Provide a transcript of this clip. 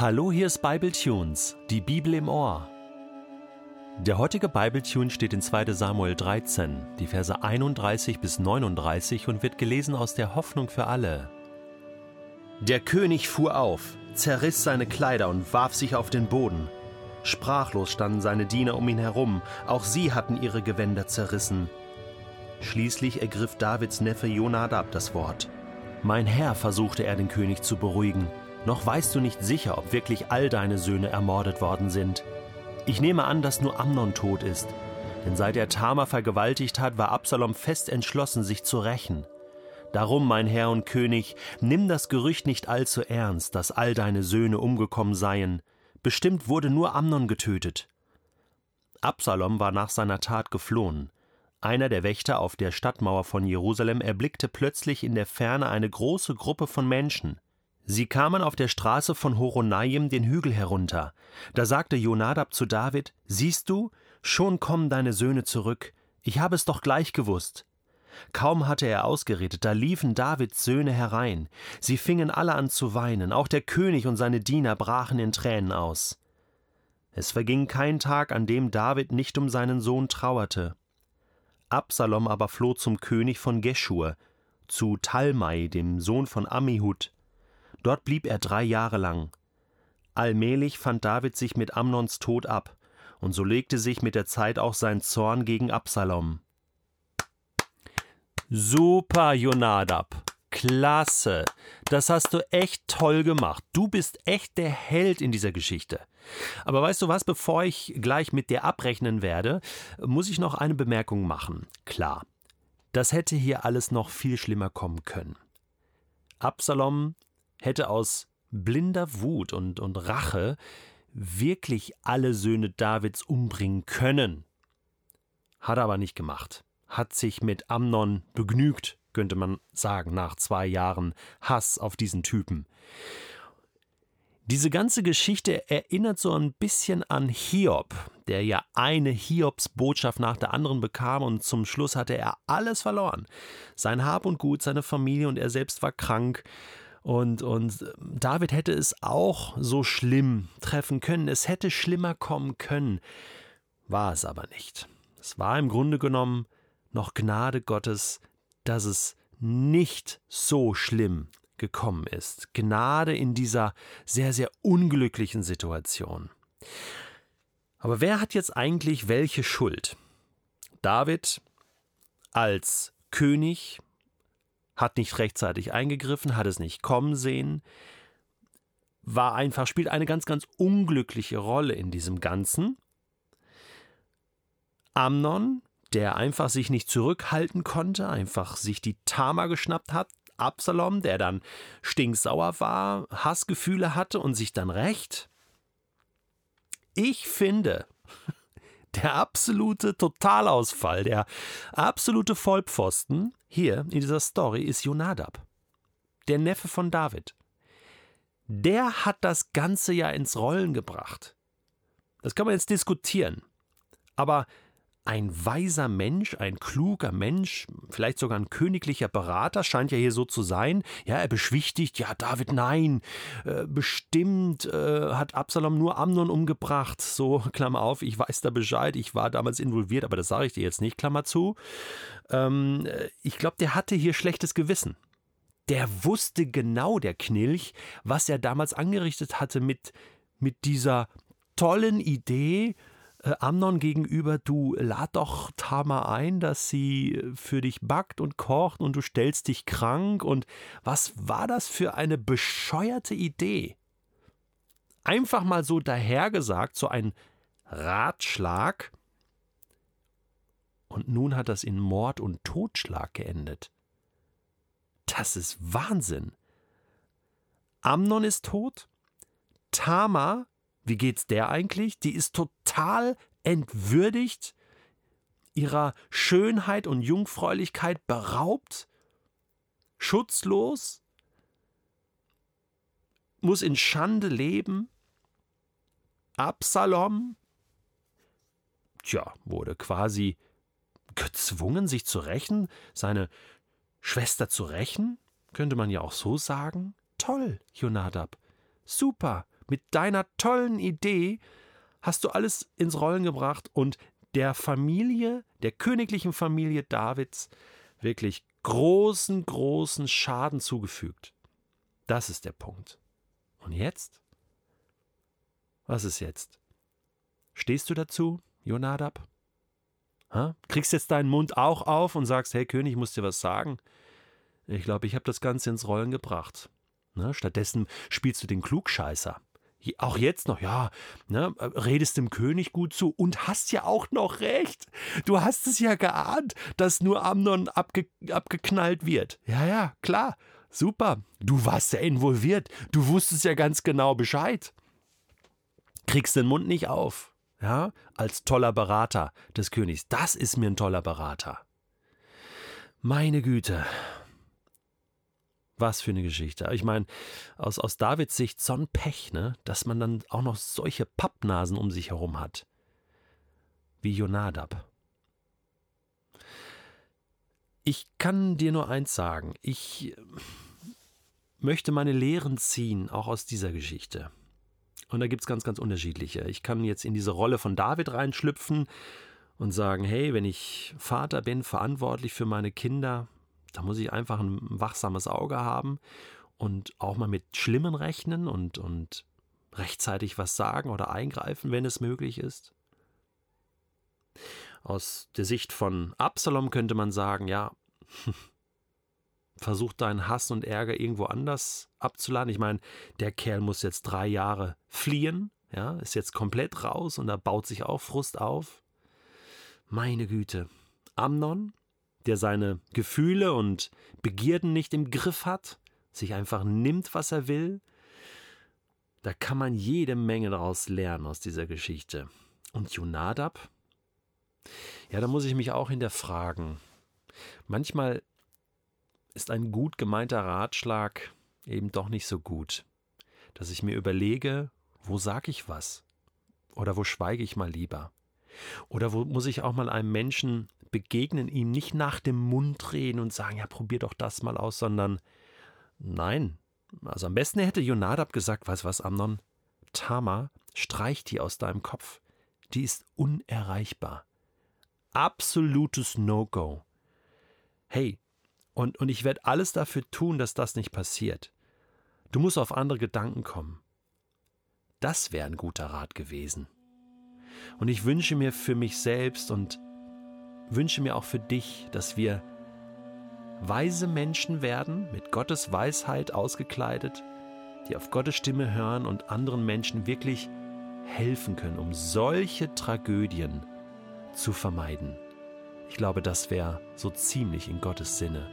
Hallo, hier ist Bible Tunes, die Bibel im Ohr. Der heutige Bible Tune steht in 2. Samuel 13, die Verse 31 bis 39 und wird gelesen aus der Hoffnung für alle. Der König fuhr auf, zerriss seine Kleider und warf sich auf den Boden. Sprachlos standen seine Diener um ihn herum, auch sie hatten ihre Gewänder zerrissen. Schließlich ergriff Davids Neffe Jonadab das Wort. Mein Herr, versuchte er den König zu beruhigen, noch weißt du nicht sicher, ob wirklich all deine Söhne ermordet worden sind. Ich nehme an, dass nur Amnon tot ist, denn seit er Tama vergewaltigt hat, war Absalom fest entschlossen, sich zu rächen. Darum, mein Herr und König, nimm das Gerücht nicht allzu ernst, dass all deine Söhne umgekommen seien. Bestimmt wurde nur Amnon getötet. Absalom war nach seiner Tat geflohen. Einer der Wächter auf der Stadtmauer von Jerusalem erblickte plötzlich in der Ferne eine große Gruppe von Menschen. Sie kamen auf der Straße von Horonaim den Hügel herunter. Da sagte Jonadab zu David: Siehst du, schon kommen deine Söhne zurück. Ich habe es doch gleich gewusst. Kaum hatte er ausgeredet, da liefen Davids Söhne herein. Sie fingen alle an zu weinen, auch der König und seine Diener brachen in Tränen aus. Es verging kein Tag, an dem David nicht um seinen Sohn trauerte. Absalom aber floh zum König von Geschur, zu Talmai, dem Sohn von Ammihud. Dort blieb er drei Jahre lang. Allmählich fand David sich mit Amnons Tod ab, und so legte sich mit der Zeit auch sein Zorn gegen Absalom. Super, Jonadab. Klasse. Das hast du echt toll gemacht. Du bist echt der Held in dieser Geschichte. Aber weißt du was, bevor ich gleich mit dir abrechnen werde, muss ich noch eine Bemerkung machen. Klar, das hätte hier alles noch viel schlimmer kommen können. Absalom hätte aus blinder Wut und, und Rache wirklich alle Söhne Davids umbringen können. Hat er aber nicht gemacht. Hat sich mit Amnon begnügt, könnte man sagen, nach zwei Jahren Hass auf diesen Typen. Diese ganze Geschichte erinnert so ein bisschen an Hiob, der ja eine Hiobs-Botschaft nach der anderen bekam und zum Schluss hatte er alles verloren. Sein Hab und Gut, seine Familie und er selbst war krank. Und, und David hätte es auch so schlimm treffen können. Es hätte schlimmer kommen können. War es aber nicht. Es war im Grunde genommen noch Gnade Gottes, dass es nicht so schlimm gekommen ist. Gnade in dieser sehr, sehr unglücklichen Situation. Aber wer hat jetzt eigentlich welche Schuld? David als König hat nicht rechtzeitig eingegriffen, hat es nicht kommen sehen, war einfach, spielt eine ganz, ganz unglückliche Rolle in diesem Ganzen. Amnon, der einfach sich nicht zurückhalten konnte, einfach sich die Tama geschnappt hat, Absalom, der dann stinksauer war, Hassgefühle hatte und sich dann rächt. Ich finde, der absolute Totalausfall, der absolute Vollpfosten hier in dieser Story ist Jonadab, der Neffe von David. Der hat das Ganze ja ins Rollen gebracht. Das kann man jetzt diskutieren. Aber ein weiser Mensch, ein kluger Mensch, vielleicht sogar ein königlicher Berater, scheint ja hier so zu sein. Ja, er beschwichtigt, ja, David, nein, äh, bestimmt äh, hat Absalom nur Amnon umgebracht. So, Klammer auf, ich weiß da Bescheid, ich war damals involviert, aber das sage ich dir jetzt nicht, Klammer zu. Ähm, ich glaube, der hatte hier schlechtes Gewissen. Der wusste genau, der Knilch, was er damals angerichtet hatte mit, mit dieser tollen Idee, äh, Amnon gegenüber, du lad doch Tama ein, dass sie für dich backt und kocht und du stellst dich krank und was war das für eine bescheuerte Idee? Einfach mal so dahergesagt, so ein Ratschlag und nun hat das in Mord und Totschlag geendet. Das ist Wahnsinn. Amnon ist tot, Tama wie geht's der eigentlich? Die ist total entwürdigt, ihrer Schönheit und Jungfräulichkeit beraubt, schutzlos, muss in Schande leben. Absalom, tja, wurde quasi gezwungen, sich zu rächen, seine Schwester zu rächen, könnte man ja auch so sagen. Toll, Jonadab. Super, mit deiner tollen Idee hast du alles ins Rollen gebracht und der Familie, der königlichen Familie Davids, wirklich großen, großen Schaden zugefügt. Das ist der Punkt. Und jetzt? Was ist jetzt? Stehst du dazu, Jonadab? Ha? Kriegst jetzt deinen Mund auch auf und sagst, hey König, ich muss dir was sagen? Ich glaube, ich habe das Ganze ins Rollen gebracht. Ne? Stattdessen spielst du den Klugscheißer. Auch jetzt noch, ja, ne, redest dem König gut zu und hast ja auch noch recht. Du hast es ja geahnt, dass nur Amnon abge abgeknallt wird. Ja, ja, klar, super. Du warst ja involviert. Du wusstest ja ganz genau Bescheid. Kriegst den Mund nicht auf, ja, als toller Berater des Königs. Das ist mir ein toller Berater. Meine Güte, was für eine Geschichte. Ich meine, aus, aus Davids Sicht so ein Pech, ne? dass man dann auch noch solche Pappnasen um sich herum hat. Wie Jonadab. Ich kann dir nur eins sagen. Ich möchte meine Lehren ziehen, auch aus dieser Geschichte. Und da gibt es ganz, ganz unterschiedliche. Ich kann jetzt in diese Rolle von David reinschlüpfen und sagen, hey, wenn ich Vater bin, verantwortlich für meine Kinder, da muss ich einfach ein wachsames Auge haben und auch mal mit Schlimmen rechnen und, und rechtzeitig was sagen oder eingreifen, wenn es möglich ist. Aus der Sicht von Absalom könnte man sagen, ja, versuch deinen Hass und Ärger irgendwo anders abzuladen. Ich meine, der Kerl muss jetzt drei Jahre fliehen, ja, ist jetzt komplett raus und da baut sich auch Frust auf. Meine Güte. Amnon der seine Gefühle und Begierden nicht im Griff hat, sich einfach nimmt, was er will, da kann man jede Menge daraus lernen aus dieser Geschichte. Und Jonadab? Ja, da muss ich mich auch hinterfragen. Manchmal ist ein gut gemeinter Ratschlag eben doch nicht so gut, dass ich mir überlege, wo sage ich was? Oder wo schweige ich mal lieber? Oder wo muss ich auch mal einem Menschen begegnen, ihm nicht nach dem Mund reden und sagen, ja, probier doch das mal aus, sondern nein. Also am besten hätte Jonadab gesagt, weißt was, Amnon? Tama, streich die aus deinem Kopf. Die ist unerreichbar. Absolutes No-Go. Hey, und, und ich werde alles dafür tun, dass das nicht passiert. Du musst auf andere Gedanken kommen. Das wäre ein guter Rat gewesen. Und ich wünsche mir für mich selbst und wünsche mir auch für dich, dass wir weise Menschen werden, mit Gottes Weisheit ausgekleidet, die auf Gottes Stimme hören und anderen Menschen wirklich helfen können, um solche Tragödien zu vermeiden. Ich glaube, das wäre so ziemlich in Gottes Sinne.